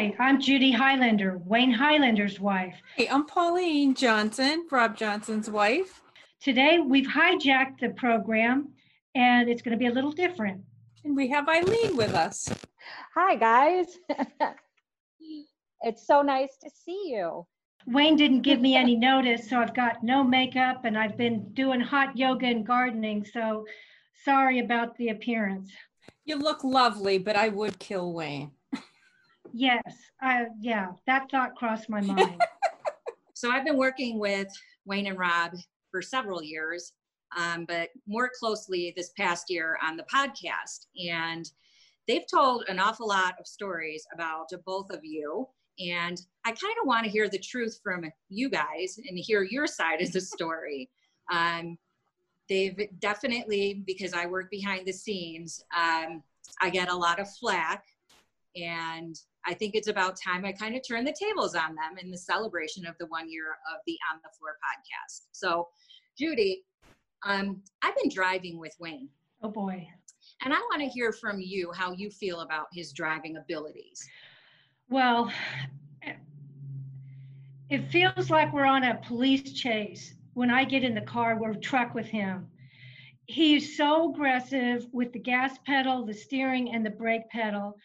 Hi, I'm Judy Highlander, Wayne Highlander's wife. Hey, I'm Pauline Johnson, Rob Johnson's wife. Today we've hijacked the program and it's going to be a little different. And we have Eileen with us. Hi, guys. it's so nice to see you. Wayne didn't give me any notice, so I've got no makeup and I've been doing hot yoga and gardening. So sorry about the appearance. You look lovely, but I would kill Wayne. Yes, I, yeah, that thought crossed my mind. So I've been working with Wayne and Rob for several years, um, but more closely this past year on the podcast. And they've told an awful lot of stories about both of you. And I kind of want to hear the truth from you guys and hear your side of the story. Um, they've definitely, because I work behind the scenes, um, I get a lot of flack. And I think it's about time I kind of turn the tables on them in the celebration of the one year of the On the Floor podcast. So, Judy, um, I've been driving with Wayne. Oh boy. And I want to hear from you how you feel about his driving abilities. Well, it feels like we're on a police chase when I get in the car or truck with him. He's so aggressive with the gas pedal, the steering, and the brake pedal.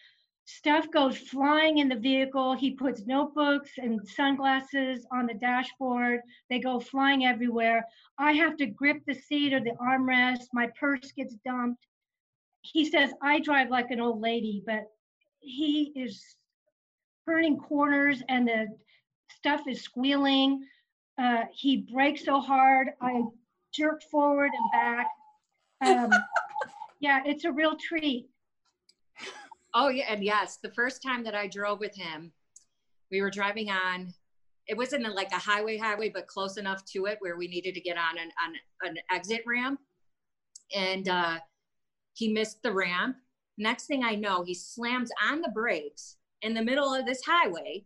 Stuff goes flying in the vehicle. He puts notebooks and sunglasses on the dashboard. They go flying everywhere. I have to grip the seat or the armrest. My purse gets dumped. He says I drive like an old lady, but he is turning corners and the stuff is squealing. Uh, he brakes so hard, I jerk forward and back. Um, yeah, it's a real treat. Oh, yeah. And yes, the first time that I drove with him, we were driving on, it wasn't like a highway, highway, but close enough to it where we needed to get on an, on an exit ramp. And uh, he missed the ramp. Next thing I know, he slams on the brakes in the middle of this highway,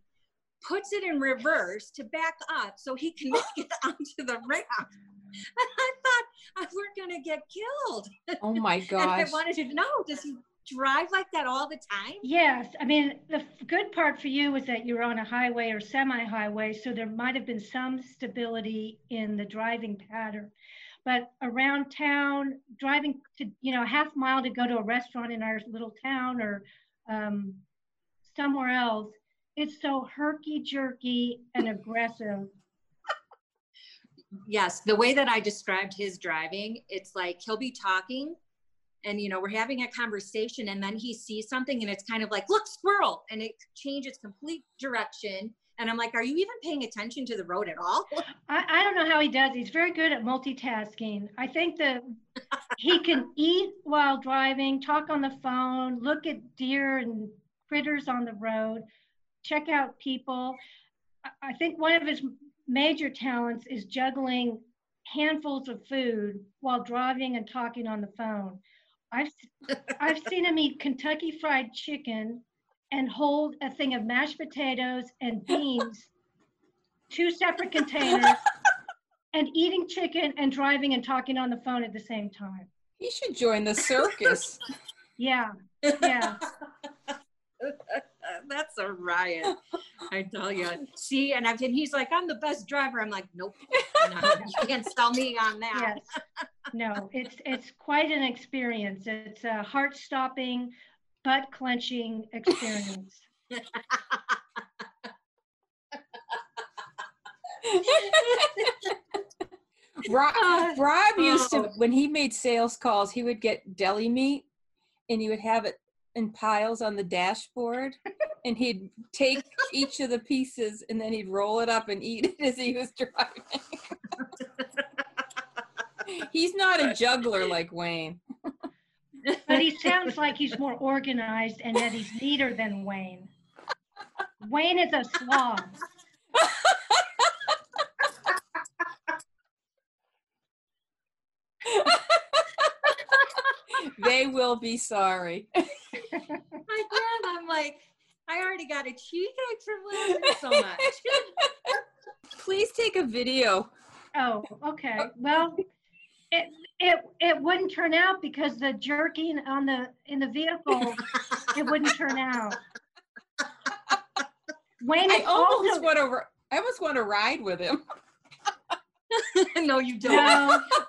puts it in reverse to back up so he can make it onto the ramp. And I thought I we're gonna get killed. Oh my and I wanted to know, does he drive like that all the time? Yes, I mean, the good part for you was that you're on a highway or semi-highway, so there might have been some stability in the driving pattern. But around town, driving to, you know, a half mile to go to a restaurant in our little town or um, somewhere else, it's so herky-jerky and aggressive. Yes, the way that I described his driving, it's like he'll be talking and you know, we're having a conversation and then he sees something and it's kind of like, look, squirrel, and it changes complete direction. And I'm like, are you even paying attention to the road at all? I, I don't know how he does. He's very good at multitasking. I think that he can eat while driving, talk on the phone, look at deer and critters on the road, check out people. I- I think one of his major talents is juggling handfuls of food while driving and talking on the phone. I've s- I've seen him eat Kentucky Fried Chicken and hold a thing of mashed potatoes and beans, two separate containers, and eating chicken and driving and talking on the phone at the same time. He should join the circus. Yeah, yeah. That's a riot. I tell you. See, and I've and he's like, I'm the best driver. I'm like, nope. No, you can't sell me on that. Yes. No, it's it's quite an experience. It's a heart-stopping, butt-clenching experience. Rob, uh, Rob used to, Oh. when he made sales calls, he would get deli meat and he would have it in piles on the dashboard and he'd take each of the pieces and then he'd roll it up and eat it as he was driving. He's not a juggler like Wayne. But he sounds like he's more organized and that he's neater than Wayne. Wayne is a slob. They will be sorry. I did. I'm like, I already got a cheesecake from laughing so much. Please take a video. Oh, okay. Well, it it it wouldn't turn out because the jerking on the in the vehicle, it wouldn't turn out. Wayne I almost also, want to. I almost want to ride with him. no, you don't.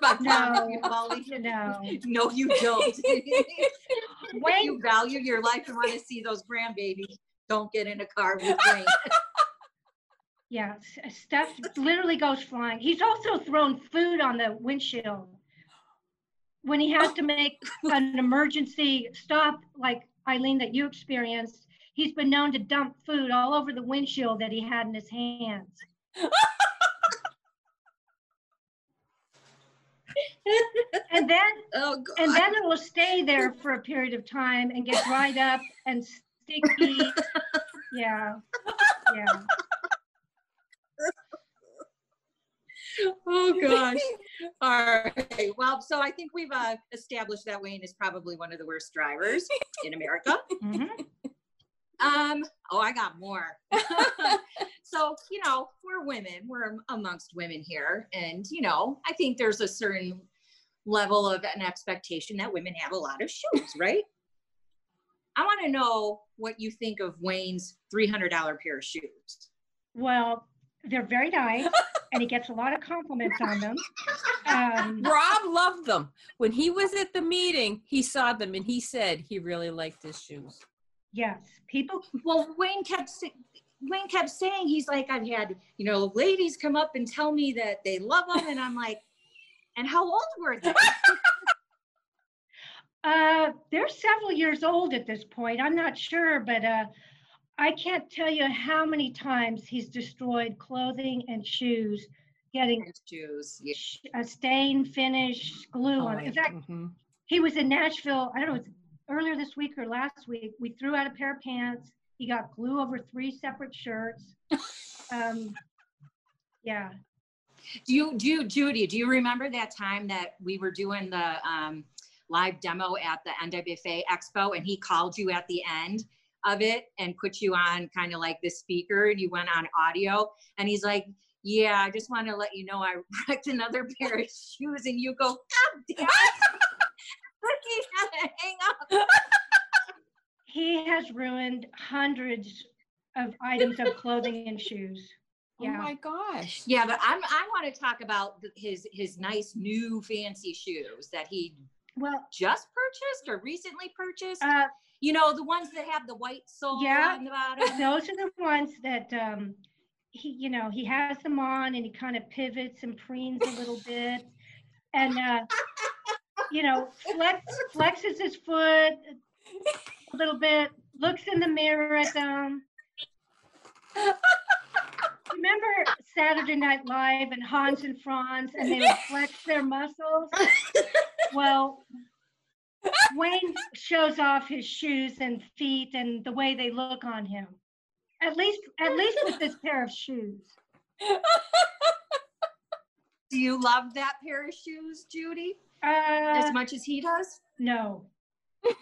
no, no. you, no. No, you don't. if Wayne, you value your life and want to see those grandbabies, don't get in a car with Wayne. yeah, s- stuff literally goes flying. He's also thrown food on the windshield. When he has to make an emergency stop, like Eileen that you experienced, he's been known to dump food all over the windshield that he had in his hands. And then Oh. And then it will stay there for a period of time and get dried up and sticky. Yeah, yeah. oh, gosh. All right. Well, so I think we've uh, established that Wayne is probably one of the worst drivers in America. Mhm. Um, oh, I got more. so, you know, we're women, we're amongst women here. And, you know, I think there's a certain level of an expectation that women have a lot of shoes, right? I want to know what you think of Wayne's $300 pair of shoes. Well, they're very nice and he gets a lot of compliments on them. Um, Rob loved them. When he was at the meeting, he saw them and he said he really liked his shoes. yes, people, Well, Wayne kept sa- Wayne kept saying he's like I've had you know ladies come up and tell me that they love them, and I'm like, and how old were they? uh, they're several years old at this point. I'm not sure, but uh, I can't tell you how many times he's destroyed clothing and shoes, getting His shoes. Yeah. a stain, finish, glue on. it. In fact, Mhm. he was in Nashville, I don't know, earlier this week or last week. We threw out a pair of pants. He got glue over three separate shirts. Um, yeah, Do you do you, Judy? Do you remember that time that we were doing the um, live demo at the NWFA Expo, and he called you at the end of it and put you on kind of like the speaker, and you went on audio, and he's like. Yeah, I just want to let you know I wrecked another pair of shoes, and you go, God damn it! Ricky had to hang up. he has ruined hundreds of items of clothing and shoes. Oh Yeah, my gosh. Yeah, but I'm I want to talk about his his nice new fancy shoes that he well, just purchased or recently purchased. uh, you know, the ones that have the white sole Yeah. on the bottom. those are the ones that um, he, you know, he has them on and he kind of pivots and preens a little bit, and uh, you know, flex flexes his foot a little bit, looks in the mirror at them. Remember Saturday Night Live and Hans and Franz, and they would flex their muscles? Well, Wayne shows off his shoes and feet and the way they look on him. At least, at least with this pair of shoes. Do you love that pair of shoes, Judy, Uh, as much as he does? no.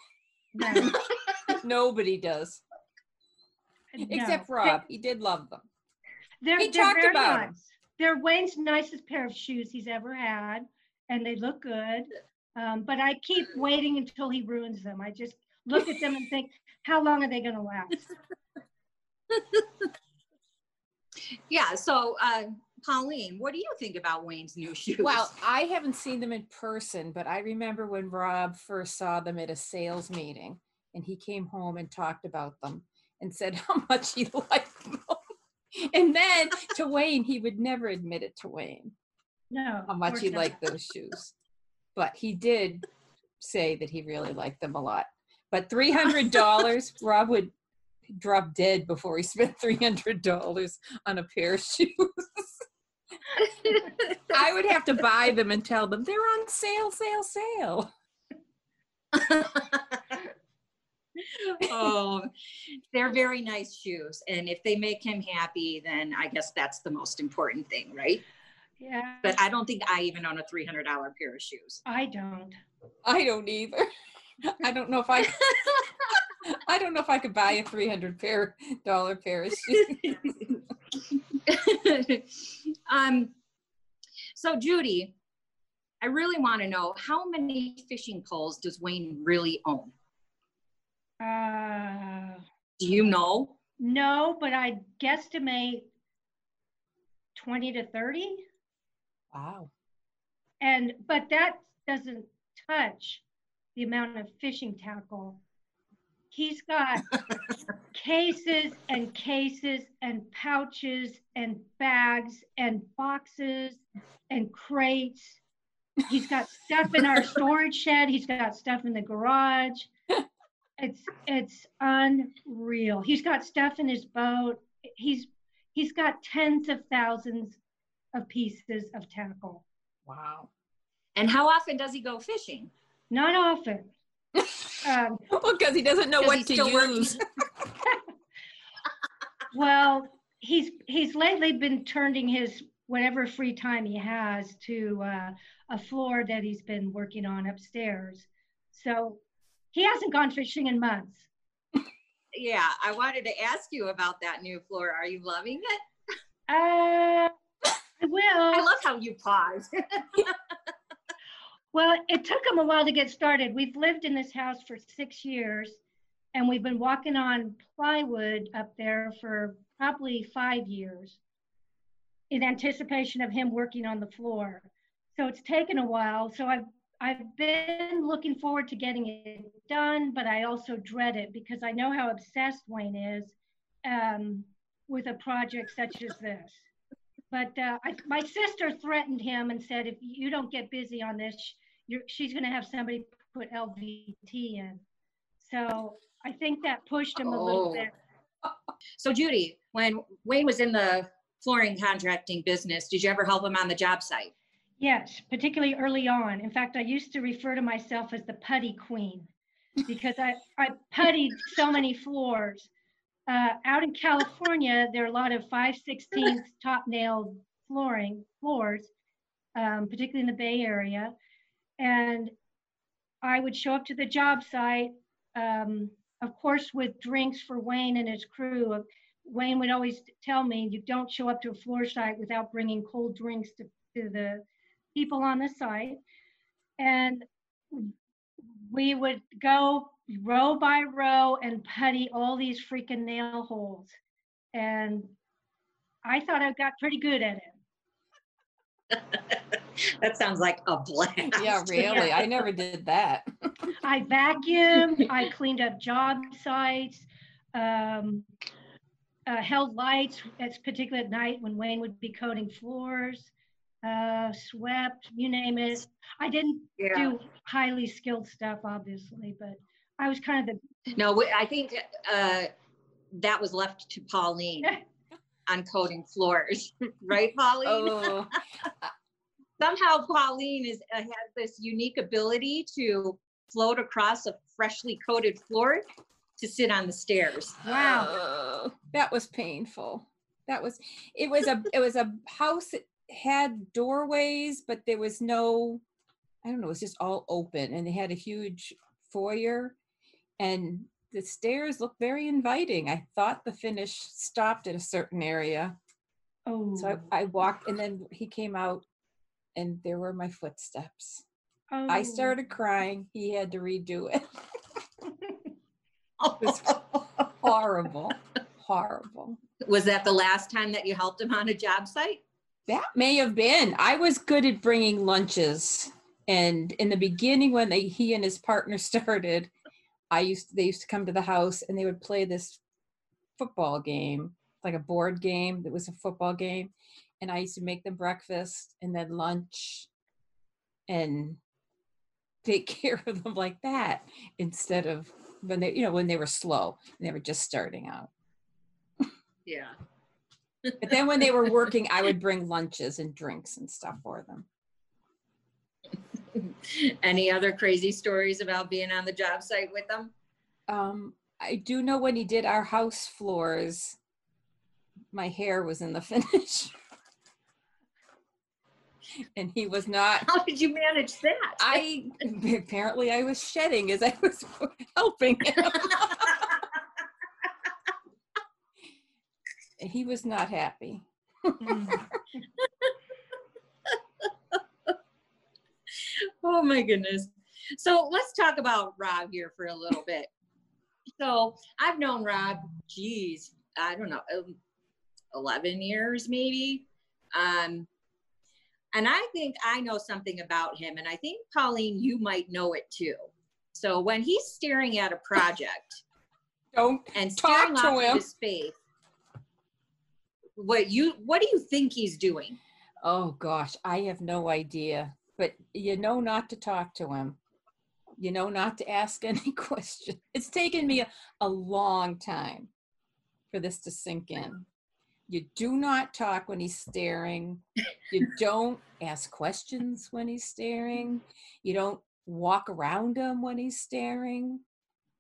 No. Nobody does. no. Except Rob. He did love them. They're, He they're talked very about 'em. nice. They're Wayne's nicest pair of shoes he's ever had, and they look good. Um, but I keep waiting until he ruins them. I just look at them and think, how long are they going to last? Yeah. So, uh, Pauline, what do you think about Wayne's new shoes? Well, I haven't seen them in person, but I remember when Rob first saw them at a sales meeting and he came home and talked about them and said how much he liked them. And then to Wayne, he would never admit it to Wayne No. how much he not. liked those shoes. But he did say that he really liked them a lot. But $300, Rob would drop dead before he spent $300 on a pair of shoes. I would have to buy them and tell them they're on sale, sale, sale. oh, they're very nice shoes. And if they make him happy, then I guess that's the most important thing, right? Yeah, But I don't think I even own a $300 pair of shoes. I don't. I don't either. I don't know if I I don't know if I could buy a three hundred pair dollar pair of shoes. um, so Judy, I really want to know how many fishing poles does Wayne really own? Uh, Do you know? no, but I guesstimate 20 to 30. Wow. And, but that doesn't touch the amount of fishing tackle. He's got cases and cases and pouches and bags and boxes and crates. He's got stuff in our storage shed. He's got stuff in the garage. It's it's unreal. He's got stuff in his boat. He's he's got tens of thousands of pieces of tackle. Wow. And how often does he go fishing? Not often. Um, Well, because he doesn't know what to use. well, he's he's lately been turning his whatever free time he has to uh, a floor that he's been working on upstairs. So he hasn't gone fishing in months. Yeah, I wanted to ask you about that new floor. Are you loving it? Uh, I will. I love how you pause. Well, it took him a while to get started. We've lived in this house for six years and we've been walking on plywood up there for probably five years in anticipation of him working on the floor. So it's taken a while. So I've I've been looking forward to getting it done, but I also dread it because I know how obsessed Wayne is um, with a project such as this. But uh, I, my sister threatened him and said, if you don't get busy on this, you're, she's going to have somebody put LVT in. So I think that pushed him a little Oh. bit. So Judy, when Wayne was in the flooring contracting business, did you ever help him on the job site? Yes, particularly early on. In fact, I used to refer to myself as the putty queen because I, I puttied so many floors. Uh, out in California, there are a lot of 5 16 top nailed flooring floors, um, particularly in the Bay Area. And I would show up to the job site, um, of course, with drinks for Wayne and his crew. Wayne would always tell me, you don't show up to a floor site without bringing cold drinks to, to the people on the site. And we would go row by row and putty all these freaking nail holes. And I thought I got pretty good at it. That sounds like a blast. Yeah, really. I never did that. I vacuumed, I cleaned up job sites, um, uh, held lights, it's particularly at night when Wayne would be coating floors, uh, swept, you name it. I didn't Yeah. do highly skilled stuff, obviously, but I was kind of the No, I think uh, that was left to Pauline on coating floors, right, Pauline? Oh, Somehow Pauline is uh, has this unique ability to float across a freshly coated floor to sit on the stairs. Wow. Oh, that was painful. That was it was a it was a house that had doorways, but there was no I don't know, it was just all open and they had a huge foyer and the stairs looked very inviting. I thought the finish stopped at a certain area. oh, So I, oh. I walked and then he came out and there were my footsteps. I oh. started crying. He had to redo it. It was horrible. Horrible. was that the last time that you helped him on a job site? That may have been. I was good at bringing lunches. And in the beginning, when they, he and his partner started, I used they used to come to the house and they would play this football game, like a board game that was a football game. And I used to make them breakfast and then lunch and take care of them like that instead of when they, you know, when they were slow and they were just starting out. Yeah. But then when they were working, I would bring lunches and drinks and stuff for them. Any other crazy stories about being on the job site with them? Um, I do know when he did our house floors, my hair was in the finish. and he was not, How did you manage that? I apparently I was shedding as I was helping him. He was not happy. oh my goodness. So let's talk about Rob here for a little bit. So I've known Rob, geez, I don't know, um, 11 years maybe. Um, and I think I know something about him, and I think Pauline, you might know it too. So when he's staring at a project Don't and Talk staring to off him. into space, what you what do you think he's doing? Oh gosh, I have no idea. But you know not to talk to him. You know not to ask any questions. It's taken me a, a long time for this to sink in. You do not talk when he's staring. You don't ask questions when he's staring. You don't walk around him when he's staring.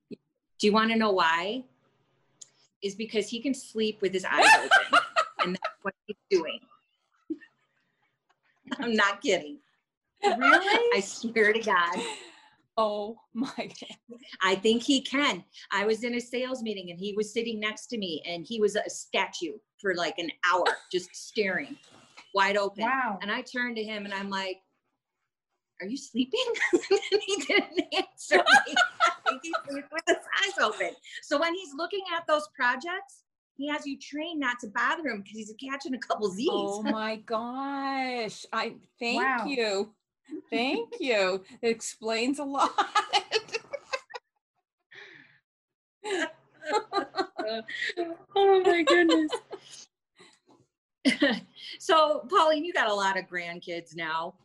Do you want to know why? Is because he can sleep with his eyes open, and that's what he's doing. I'm not kidding. Really? I swear to God. Oh my God. I think he can. I was in a sales meeting and he was sitting next to me and he was a statue for like an hour, just staring wide open. Wow. And I turned to him and I'm like, Are you sleeping? and he didn't answer me. I think he's with his eyes open. So when he's looking at those projects, he has you trained not to bother him because he's catching a couple Z's. Oh my gosh. I thank Wow. you. Thank you. It explains a lot. oh my goodness. so, Pauline, you got a lot of grandkids now.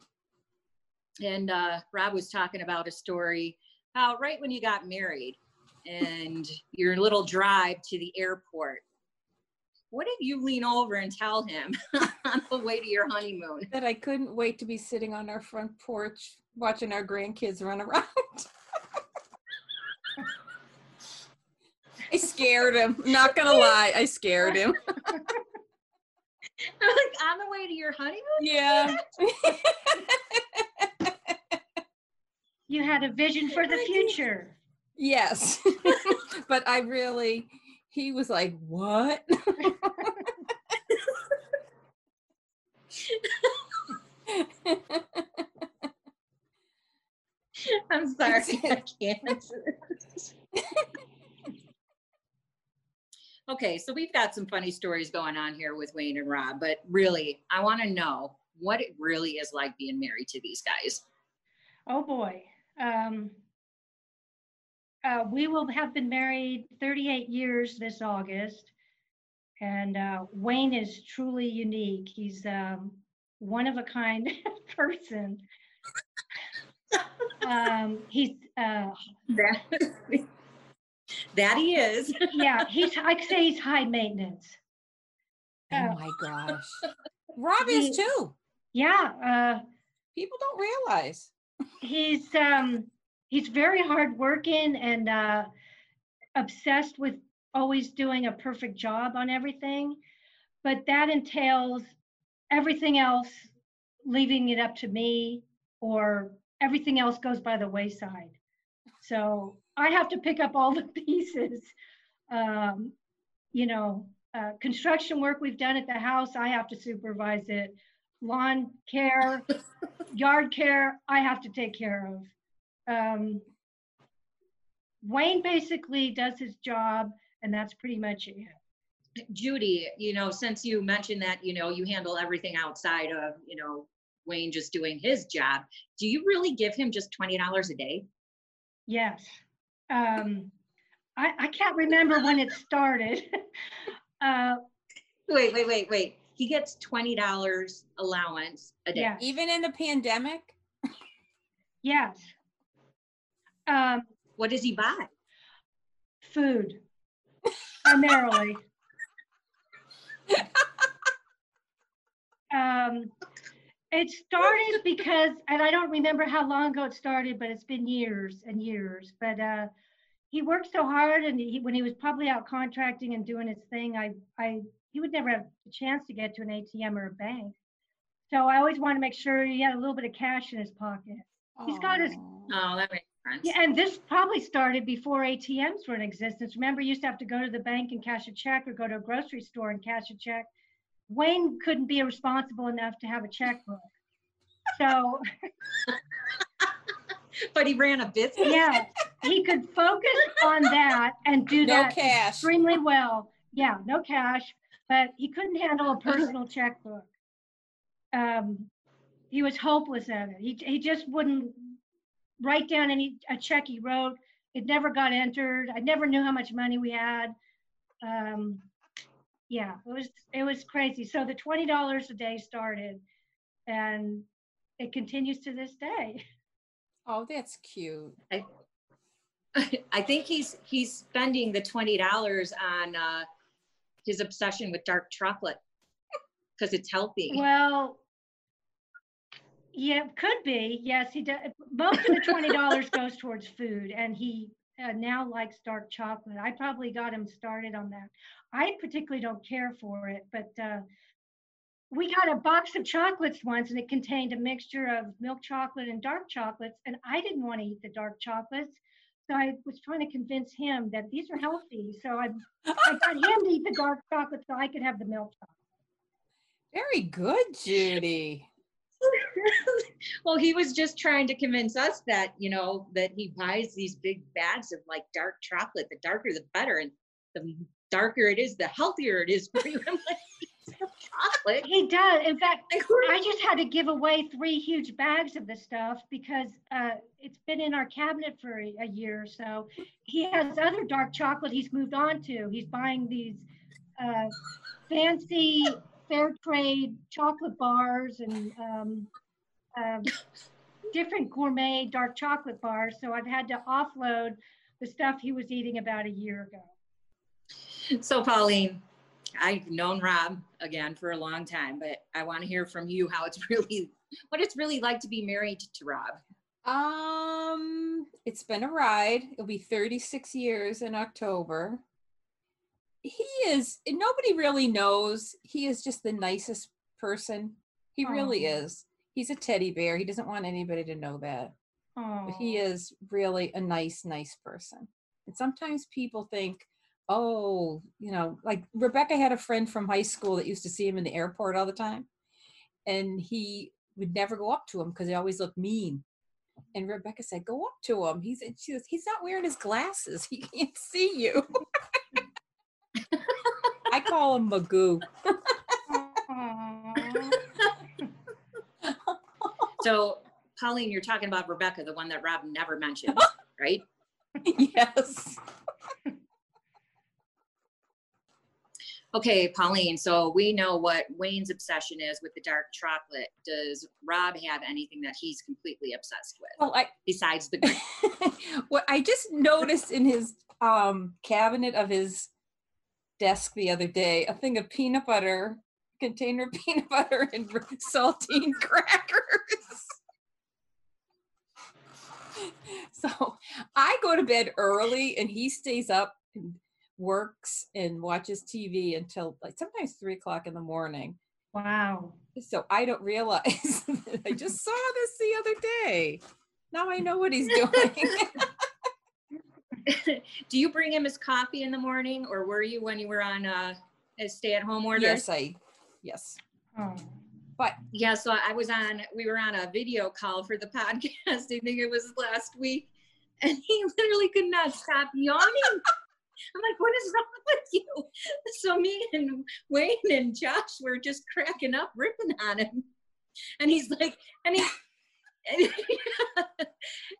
And uh, Rob was talking about a story how right when you got married and your little drive to the airport, what did you lean over and tell him on the way to your honeymoon? that I couldn't wait to be sitting on our front porch watching our grandkids run around. I scared him. Not gonna lie, I scared him. I'm like, on the way to your honeymoon? Yeah. You had a vision for the future. yes. but I really he was like, "What?" I'm sorry, I can't. okay, so we've got some funny stories going on here with Wayne and Rob, but really, I want to know what it really is like being married to these guys. Oh, boy. Um, uh, we will have been married 38 years this August. And uh, Wayne is truly unique. He's um, one of a kind person. um, he's, uh, That, that he is. yeah, he's, I could say he's high maintenance. oh Uh, my gosh. Rob is too. yeah, uh, People don't realize. he's um he's very hardworking and uh obsessed with always doing a perfect job on everything but that entails everything else leaving it up to me or everything else goes by the wayside so i have to pick up all the pieces um you know uh, construction work we've done at the house i have to supervise it lawn care yard care I have to take care of. Um, Wayne basically does his job, and that's pretty much it. Judy, you know, since you mentioned that, you know, you handle everything outside of, you know, Wayne just doing his job, do you really give him just $20 a day? Yes. Um, I, I can't remember when it started. uh, Wait, wait, wait, wait. He gets $20 allowance a day. yeah, Even in the pandemic? yes. Um, What does he buy? food, primarily. um, it started because, and I don't remember how long ago it started, but it's been years and years. But uh, he worked so hard, and he, when he was probably out contracting and doing his thing, I, I, he would never have a chance to get to an ATM or a bank. So I always wanted to make sure he had a little bit of cash in his pocket. He's got his- Oh, that makes sense. Yeah, and this probably started before ATMs were in existence. Remember, you used to have to go to the bank and cash a check or go to a grocery store and cash a check. Wayne couldn't be responsible enough to have a checkbook. So, But he ran a business. yeah, he could focus on that and do No that cash. extremely well. Yeah, no cash, but he couldn't handle a personal checkbook. Um, he was hopeless at it. He, he just wouldn't write down any, a check he wrote. It never got entered. I never knew how much money we had. Um, yeah, it was, it was crazy. So the twenty dollars a day started and it continues to this day. Oh, that's cute. I think he's, he's spending the twenty dollars on, uh, his obsession with dark chocolate. Cause it's healthy. Well, yeah, could be. Yes, he does. Most of the twenty dollars goes towards food, and he uh, now likes dark chocolate. I probably got him started on that. I particularly don't care for it, but uh, we got a box of chocolates once, and it contained a mixture of milk chocolate and dark chocolates, and I didn't want to eat the dark chocolates. So I was trying to convince him that these are healthy. So I, I got him to eat the dark chocolate so I could have the milk chocolate. Very good, Judy. Well, he was just trying to convince us that, you know, that he buys these big bags of like dark chocolate. The darker, the better. And the darker it is, the healthier it is for you. Chocolate. He does. In fact, Like, who are I just had to give away three huge bags of the stuff because uh, it's been in our cabinet for a, a year or so. He has other dark chocolate he's moved on to. He's buying these uh, fancy fair trade chocolate bars and um, um, different gourmet dark chocolate bars. So I've had to offload the stuff he was eating about a year ago. So Pauline, I've known Rob again for a long time, but I want to hear from you how it's really, what it's really like to be married to Rob. Um, it's been a ride. It'll be 36 years in October. He is, and nobody really knows. He is just the nicest person. He really is. He's a teddy bear. He doesn't want anybody to know that. But he is really a nice, nice person. And sometimes people think, oh, you know, like Rebecca had a friend from high school that used to see him in the airport all the time. And he would never go up to him because he always looked mean. And Rebecca said, go up to him. He's she goes, he's not wearing his glasses. He can't see you. I call him Magoo. So Pauline, you're talking about Rebecca, the one that Rob never mentioned, right? yes. Okay, Pauline, so we know what Wayne's obsession is with the dark chocolate. Does Rob have anything that he's completely obsessed with Well, I, besides the green? what I just noticed in his um, cabinet of his desk the other day, a thing of peanut butter, container of peanut butter and saltine crackers. so I go to bed early and he stays up and works and watches TV until like sometimes three o'clock in the morning. Wow. So I don't realize I just saw this the other day. Now I know what he's doing. Do you bring him his coffee in the morning or were you when you were on uh, a stay-at-home order? yes, I, yes. Oh. But Yeah, so I was on, we were on a video call for the podcast. I think it was last week. And he literally could not stop yawning. I'm like, what is wrong with you? So me and Wayne and Josh were just cracking up, ripping on him. And he's like, and he,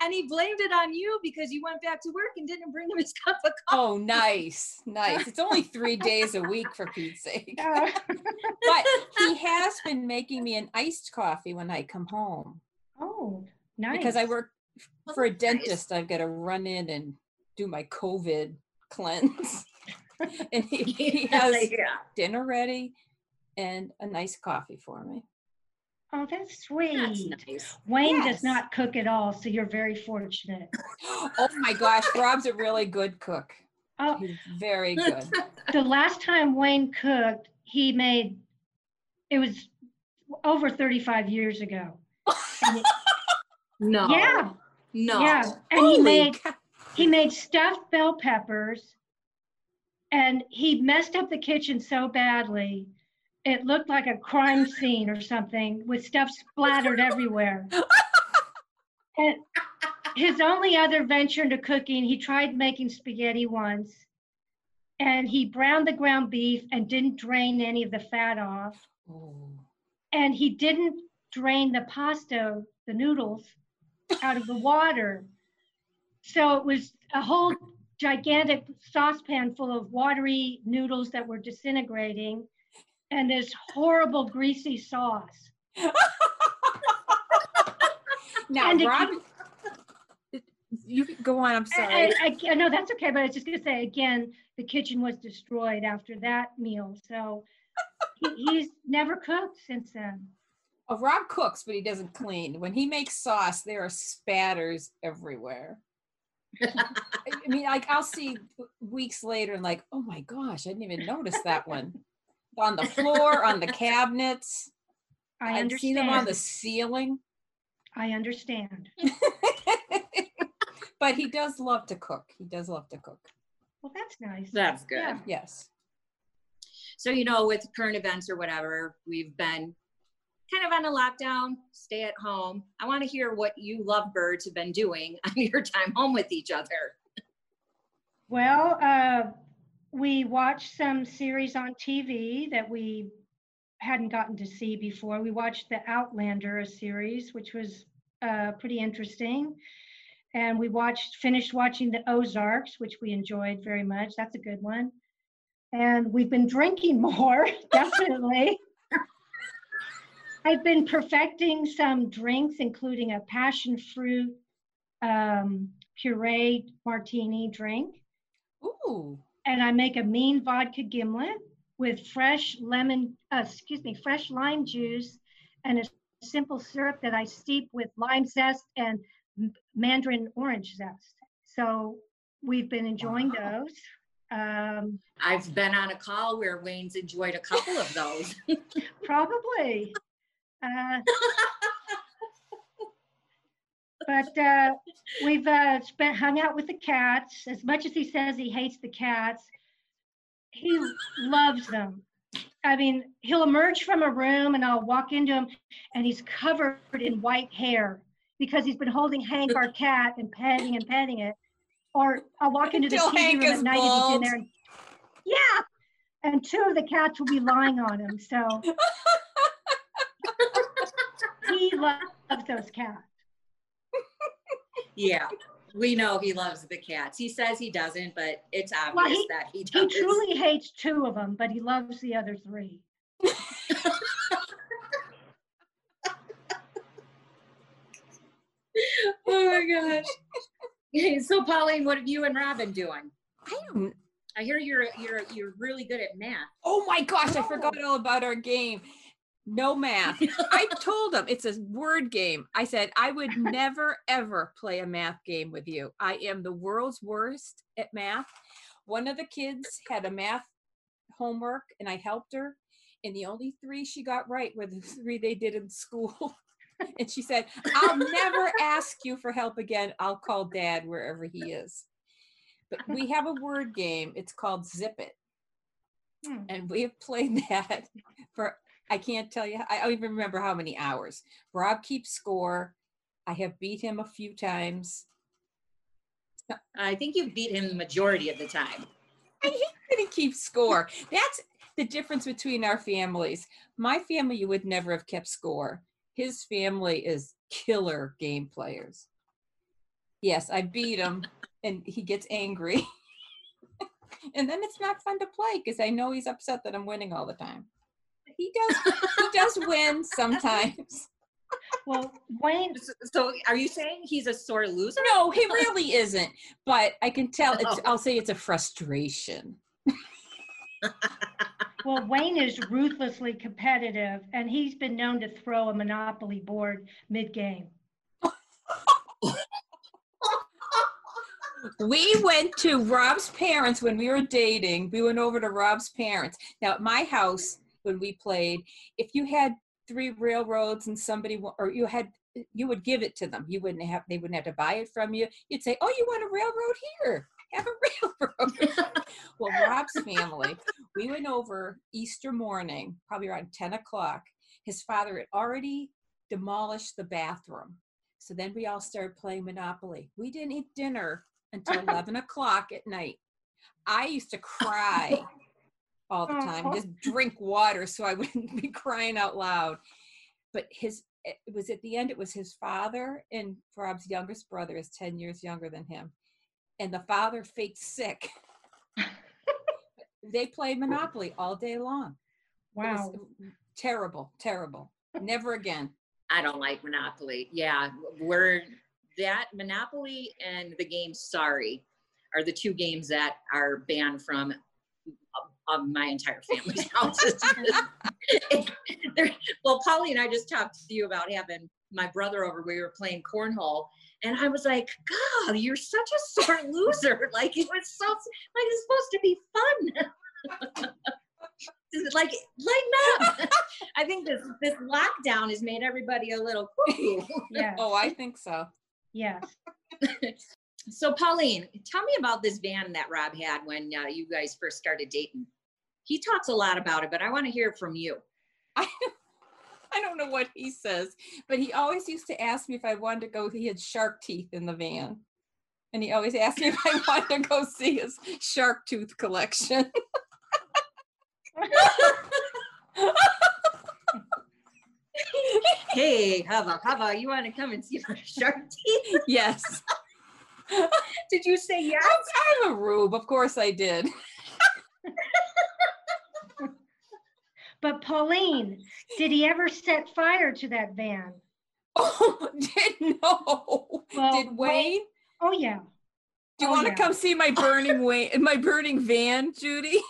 and he blamed it on you because you went back to work and didn't bring him his cup of coffee. oh, nice, nice. It's only three days a week for Pete's sake. But he has been making me an iced coffee when I come home oh, nice. because I work for a dentist. I've got to run in and do my COVID cleanse. and he, he has yeah. dinner ready and a nice coffee for me. Oh, that's sweet. That's nice. Wayne Yes. does not cook at all, so you're very fortunate. Oh my gosh, Rob's a really good cook. Oh, He's very good. the last time Wayne cooked, he made it was over 35 years ago. It- No. Yeah, No. yeah. And he made he made stuffed bell peppers and he messed up the kitchen so badly it looked like a crime scene or something with stuff splattered everywhere and his only other venture into cooking he tried making spaghetti once and he browned the ground beef and didn't drain any of the fat off. Oh. And he didn't drain the pasta, the noodles, out of the water. So it was a whole gigantic saucepan full of watery noodles that were disintegrating and this horrible greasy sauce. now, And it- Rob, you can go on. I'm sorry. I, I, I no, that's okay. But I was just gonna say again, the kitchen was destroyed after that meal. So he, he's never cooked since then. Oh, Rob cooks, but he doesn't clean. When he makes sauce, there are spatters everywhere. I mean, like I'll see weeks later and like, oh my gosh, I didn't even notice that one on the floor, on the cabinets. I I've seen them on understand. the ceiling. I understand. but he does love to cook. He does love to cook. Well, that's nice. That's good. Yeah. Yes. So, you know, with current events or whatever, we've been kind of on a lockdown, stay at home. I want to hear what you lovebirds have been doing on your time home with each other. Well, uh, we watched some series on TV that we hadn't gotten to see before. We watched the Outlander series, which was uh, pretty interesting. And we watched, finished watching the Ozarks, which we enjoyed very much. That's a good one. And we've been drinking more, definitely. I've been perfecting some drinks, including a passion fruit um, puree martini drink Ooh. And I make a mean vodka gimlet with fresh lemon, uh, excuse me, fresh lime juice and a simple syrup that I steep with lime zest and mandarin orange zest. So we've been enjoying Wow. those. Um, I've been on a call where Wayne's enjoyed a couple of those. probably. Uh, but uh, we've uh, spent hung out with the cats. As much as he says he hates the cats, he loves them. I mean, he'll emerge from a room and I'll walk into him and he's covered in white hair because he's been holding Hank, our cat, and petting and petting it. Or I'll walk into the TV Hank room at night and he's in there. and- yeah. And two of the cats will be lying on him. So he loves those cats. Yeah, we know he loves the cats. He says he doesn't, but it's obvious Well, he- that he He truly hates two of them, but he loves the other three. oh my gosh. so Pauline, what have you and Robin doing? I don't I hear you're you're you're really good at math. Oh my gosh, I forgot all about our game. No math. I told him it's a word game. I said I would never ever play a math game with you. I am the world's worst at math. One of the kids had a math homework and I helped her. And the only three she got right were the three they did in school. and she said, I'll never ask you for help again. I'll call dad wherever he is. But we have a word game. It's called Zip It Hmm. and we have played that for I can't tell you. I don't even remember how many hours. Rob keeps score. I have beat him a few times. I think you beat him the majority of the time. I hate that he keeps score. That's the difference between our families. My family, you would never have kept score. His family is killer game players. Yes, I beat him, and he gets angry. and then it's not fun to play because I know he's upset that I'm winning all the time. But He does. he does win sometimes. Well, Wayne, So- So are you saying he's a sore loser? No, he really isn't. But I can tell. It's, Oh. I'll say it's a frustration. well, Wayne is ruthlessly competitive, and he's been known to throw a monopoly board mid-game. We went to Rob's parents when we were dating. We went over to Rob's parents. Now, at my house, when we played, if you had three railroads and somebody, or you had, you would give it to them. You wouldn't have, they wouldn't have to buy it from you. You'd say, "Oh, you want a railroad here? Have a railroad." well, Rob's family, we went over Easter morning, probably around ten o'clock. His father had already demolished the bathroom. So then we all started playing Monopoly. We didn't eat dinner until 11 o'clock at night. I used to cry all the time, Aw. just drink water so I wouldn't be crying out loud. But his, it was at the end, it was his father, and Rob's youngest brother is 10 years younger than him. And the father faked sick. they played Monopoly all day long. It was Wow. terrible, terrible. Never again. I don't like Monopoly. Yeah, we're that Monopoly and the game Sorry are the two games that are banned from of, of my entire family's houses. Well, Polly and I just talked to you about having my brother over. We were playing cornhole, and I was like, "God, you're such a sore loser! Like it was so like it's supposed to be fun." like lighten up. I think this this lockdown has made everybody a little cuckoo. Yes. Oh, I think so. Yes. So Pauline, tell me about this van that Rob had when uh, you guys first started dating. He talks a lot about it, but I want to hear it from you. I, I don't know what he says, but he always used to ask me if I wanted to go. He had shark teeth in the van. And he always asked me if I wanted to go see his shark tooth collection. Hey, Hava, Hava, you want to come and see my shark teeth? yes. Did you say yes? I'm a rube. Of course I did. But Pauline, did he ever set fire to that van? Oh, did no. Well, did Wayne? Oh, yeah. Do you oh, want to yeah. come see my burning Wayne, my burning van, Judy?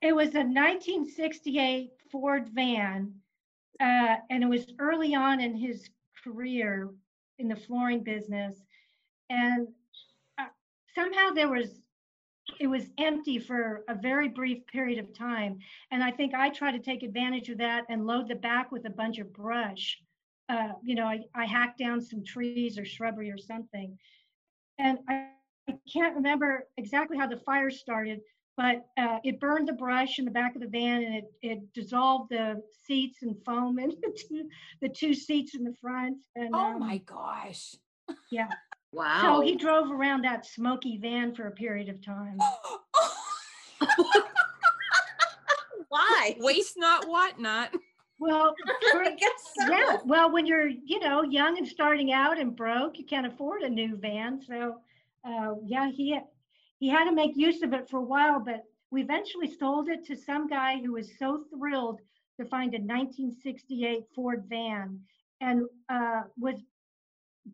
It was a 1968 Ford van, uh, and it was early on in his career in the flooring business. And uh, somehow there was, it was empty for a very brief period of time. And I think I tried to take advantage of that and load the back with a bunch of brush. Uh, you know, I, I hacked down some trees or shrubbery or something. And I, I can't remember exactly how the fire started, but uh, it burned the brush in the back of the van and it, it dissolved the seats and foam into the two, the two seats in the front. And Oh um, my gosh. yeah. Wow. So he drove around that smoky van for a period of time. Why? Waste not, what not. Well, for- I guess so. yeah. Well, when you're, you know, young and starting out and broke, you can't afford a new van. So, uh, yeah, he he had to make use of it for a while, but we eventually sold it to some guy who was so thrilled to find a 1968 Ford van and uh, was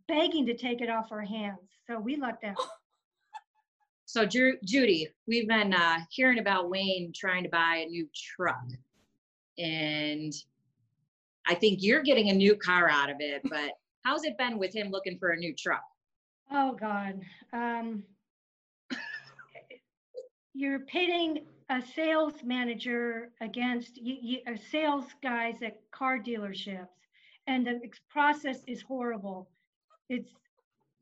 begging to take it off our hands. So we lucked out. So Ju- Judy, we've been uh, hearing about Wayne trying to buy a new truck, and I think you're getting a new car out of it. But how's it been with him looking for a new truck? Oh God. Um, you're pitting a sales manager against you, you, uh, sales guys at car dealerships, and the process is horrible. It's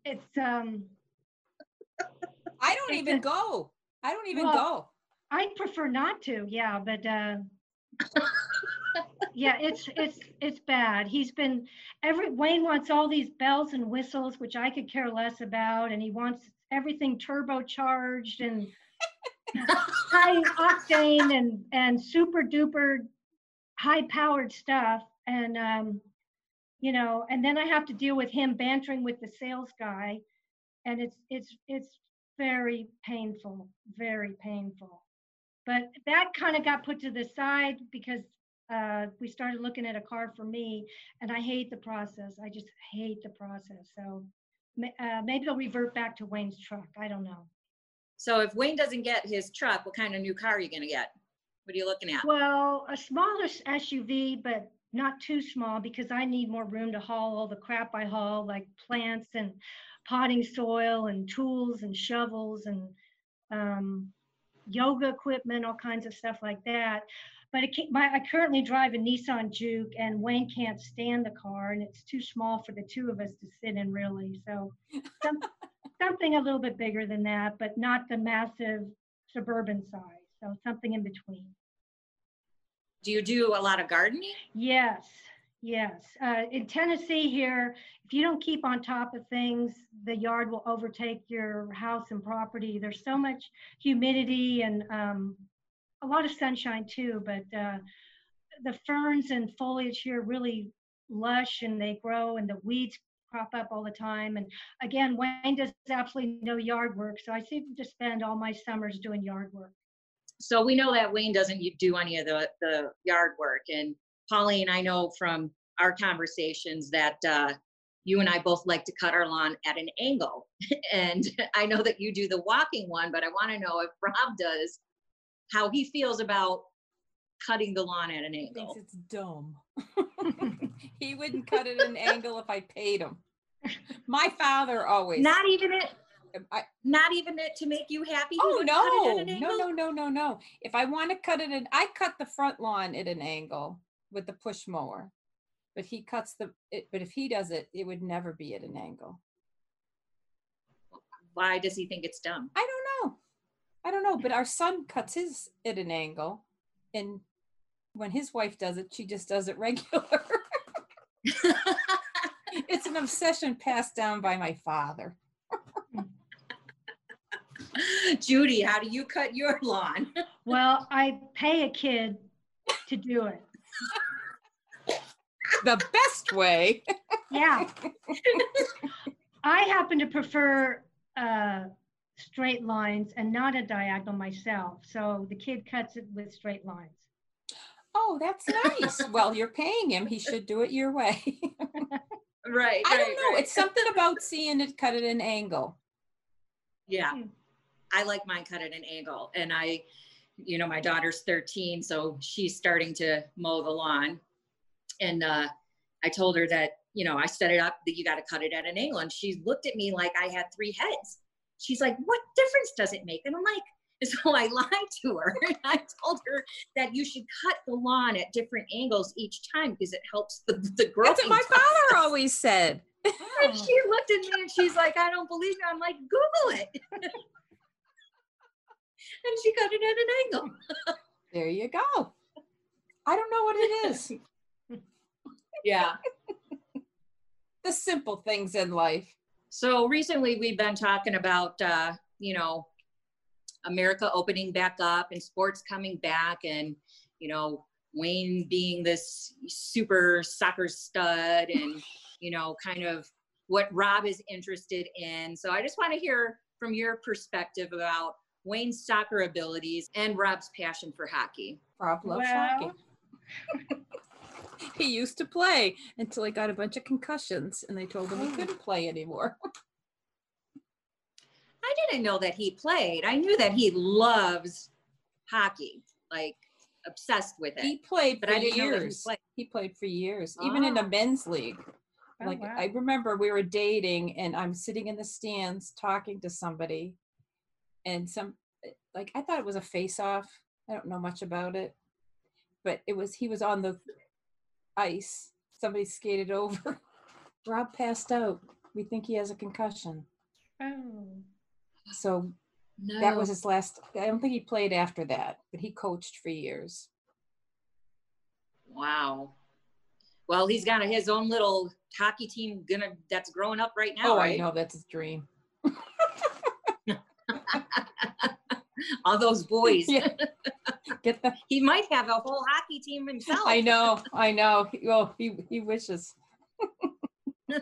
it's um. I don't even a- go. I don't even Well, go. I prefer not to, yeah, but uh, yeah, it's it's it's bad. He's been every Wayne wants all these bells and whistles, which I could care less about, and he wants everything turbocharged and high octane and and super duper high powered stuff. And um, you know, and then I have to deal with him bantering with the sales guy, and it's it's it's very painful, very painful. But that kind of got put to the side because uh, we started looking at a car for me, and I hate the process. I just hate the process. So uh, maybe I'll revert back to Wayne's truck. I don't know. So if Wayne doesn't get his truck, what kind of new car are you gonna get? What are you looking at? Well, a smaller SUV, but not too small because I need more room to haul all the crap I haul, like plants and potting soil and tools and shovels and um, yoga equipment, all kinds of stuff like that. But it my, I currently drive a Nissan Juke, and Wayne can't stand the car, and it's too small for the two of us to sit in, really. So some, something a little bit bigger than that, but not the massive suburban size. So something in between. Do you do a lot of gardening? Yes, Yes, uh, in Tennessee here, if you don't keep on top of things, the yard will overtake your house and property. There's so much humidity and um, a lot of sunshine too, but uh, the ferns and foliage here really lush and they grow and the weeds crop up all the time. And again, Wayne does absolutely no yard work, so I seem to spend all my summers doing yard work. So we know that Wayne doesn't do any of the, the yard work. And Pauline, I know from our conversations that uh, you and I both like to cut our lawn at an angle. and I know that you do the walking one, but I want to know if Rob does, how he feels about cutting the lawn at an He thinks angle. it's dumb. he wouldn't cut it at an angle if I paid him. My father always. Not even it, um, I, not even it to make you happy. oh no, cut it at an no, no, no, no, no. If I want to cut it in, I cut the front lawn at an angle with the push mower. But he cuts the. It, but if he does it, it would never be at an angle. Why does he think it's dumb? I don't know. I don't know. But our son cuts his at an angle, and when his wife does it, she just does it regular. it's an obsession passed down by my father. Judy, how do you cut your lawn? Well, I pay a kid to do it. The best way. Yeah. I happen to prefer uh, straight lines and not a diagonal myself. So the kid cuts it with straight lines. Oh, that's nice. well, you're paying him. He should do it your way. Right. I don't right, know. right. It's something about seeing it cut at an angle. Yeah. Hmm. I like mine cut at an angle. And I, you know, my daughter's 13, so she's starting to mow the lawn. And uh, I told her that, you know, I set it up that you got to cut it at an angle. And she looked at me like I had three heads. She's like, what difference does it make? And I'm like, so I lied to her. And I told her that you should cut the lawn at different angles each time because it helps the, the growth. That's what my father always said. And she looked at me and she's like, I don't believe you. I'm like, Google it. and she cut it at an angle. There you go. I don't know what it is. Yeah. the simple things in life. So recently we've been talking about, uh, you know, America opening back up and sports coming back and, you know, Wayne being this super soccer stud and, you know, kind of what Rob is interested in. So I just want to hear from your perspective about Wayne's soccer abilities and Rob's passion for hockey. Rob loves Well. hockey. he used to play until he got a bunch of concussions and they told him he couldn't play anymore. I didn't know that he played. I knew that he loves hockey, like obsessed with it. He played but for I didn't know that he years. played. He played for years, even in the Ah. men's league. Oh, like wow. I remember we were dating and I'm sitting in the stands talking to somebody and some like I thought it was a face off. I don't know much about it. But it was he was on the ice. Somebody skated over. Rob passed out. We think he has a concussion. Oh, So No. that was his last I don't think he played after that, but he coached for years. wow. Well, he's got his own little hockey team gonna that's growing up right now, oh, right? I know that's his dream. All those boys. Yeah. Get the He might have a whole hockey team himself. I know, I know. Well, he he wishes.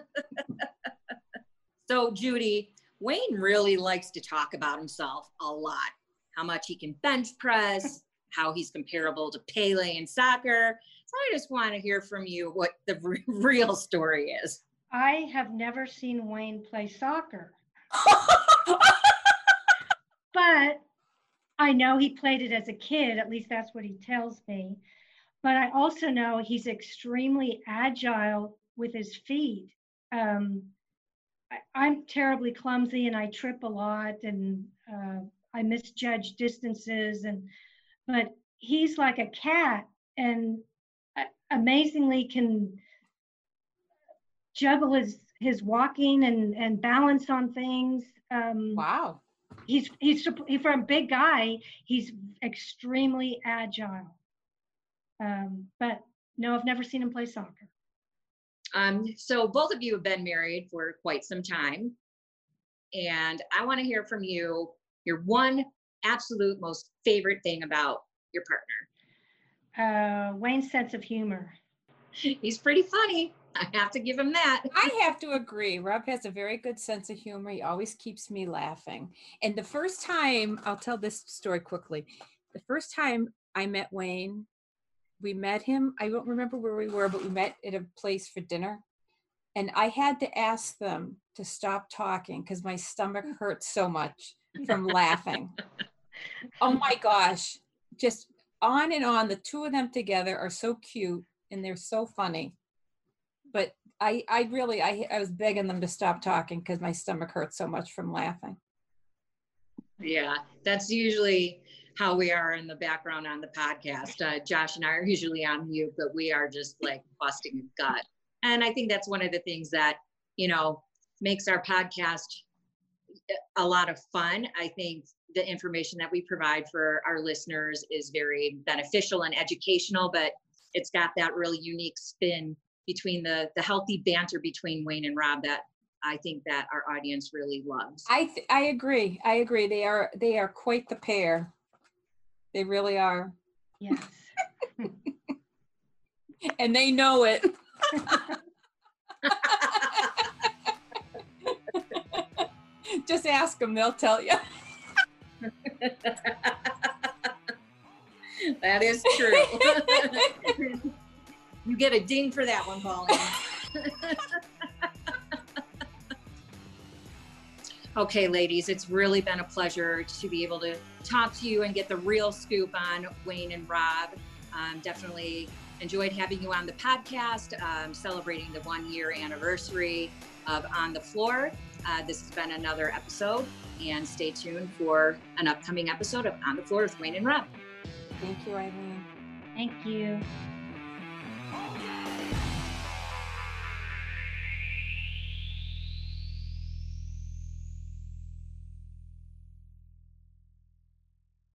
So, Judy, Wayne really likes to talk about himself a lot. How much he can bench press, how he's comparable to Pele in soccer. So, I just want to hear from you what the re- real story is. I have never seen Wayne play soccer, but I know he played it as a kid. At least that's what he tells me. But I also know he's extremely agile with his feet. Um, I, I'm terribly clumsy and I trip a lot and uh, I misjudge distances. And but he's like a cat and uh, amazingly can juggle his his walking and and balance on things. Um, wow. He's he's he, for a big guy. He's extremely agile. Um, but no, I've never seen him play soccer. Um, so both of you have been married for quite some time. And I want to hear from you your one absolute most favorite thing about your partner. Uh, Wayne's sense of humor. He's pretty funny. I have to give him that. I have to agree. Rob has a very good sense of humor. He always keeps me laughing. And the first time, I'll tell this story quickly. The first time I met Wayne, we met him. I don't remember where we were, but we met at a place for dinner. And I had to ask them to stop talking because my stomach hurt so much from laughing. Oh my gosh. Just on and on. The two of them together are so cute and they're so funny. But I, I really, I, I was begging them to stop talking because my stomach hurt so much from laughing. Yeah, that's usually how we are in the background on the podcast. Uh, Josh and I are usually on mute, but we are just like busting a gut. And I think that's one of the things that, you know, makes our podcast a lot of fun. I think the information that we provide for our listeners is very beneficial and educational, but it's got that really unique spin between the the healthy banter between Wayne and Rob that I think that our audience really loves. I, th- I agree. I agree. They are, they are quite the pair. They really are. Yes. And they know it. Just ask them, they'll tell you. that is true. you get a ding for that one, Pauline. okay, ladies, it's really been a pleasure to be able to talk to you and get the real scoop on Wayne and Rob. Um, definitely enjoyed having you on the podcast, um, celebrating the one year anniversary of On the Floor. Uh, this has been another episode, and stay tuned for an upcoming episode of On the Floor with Wayne and Rob. Thank you, Eileen. Thank you. Oh, yeah.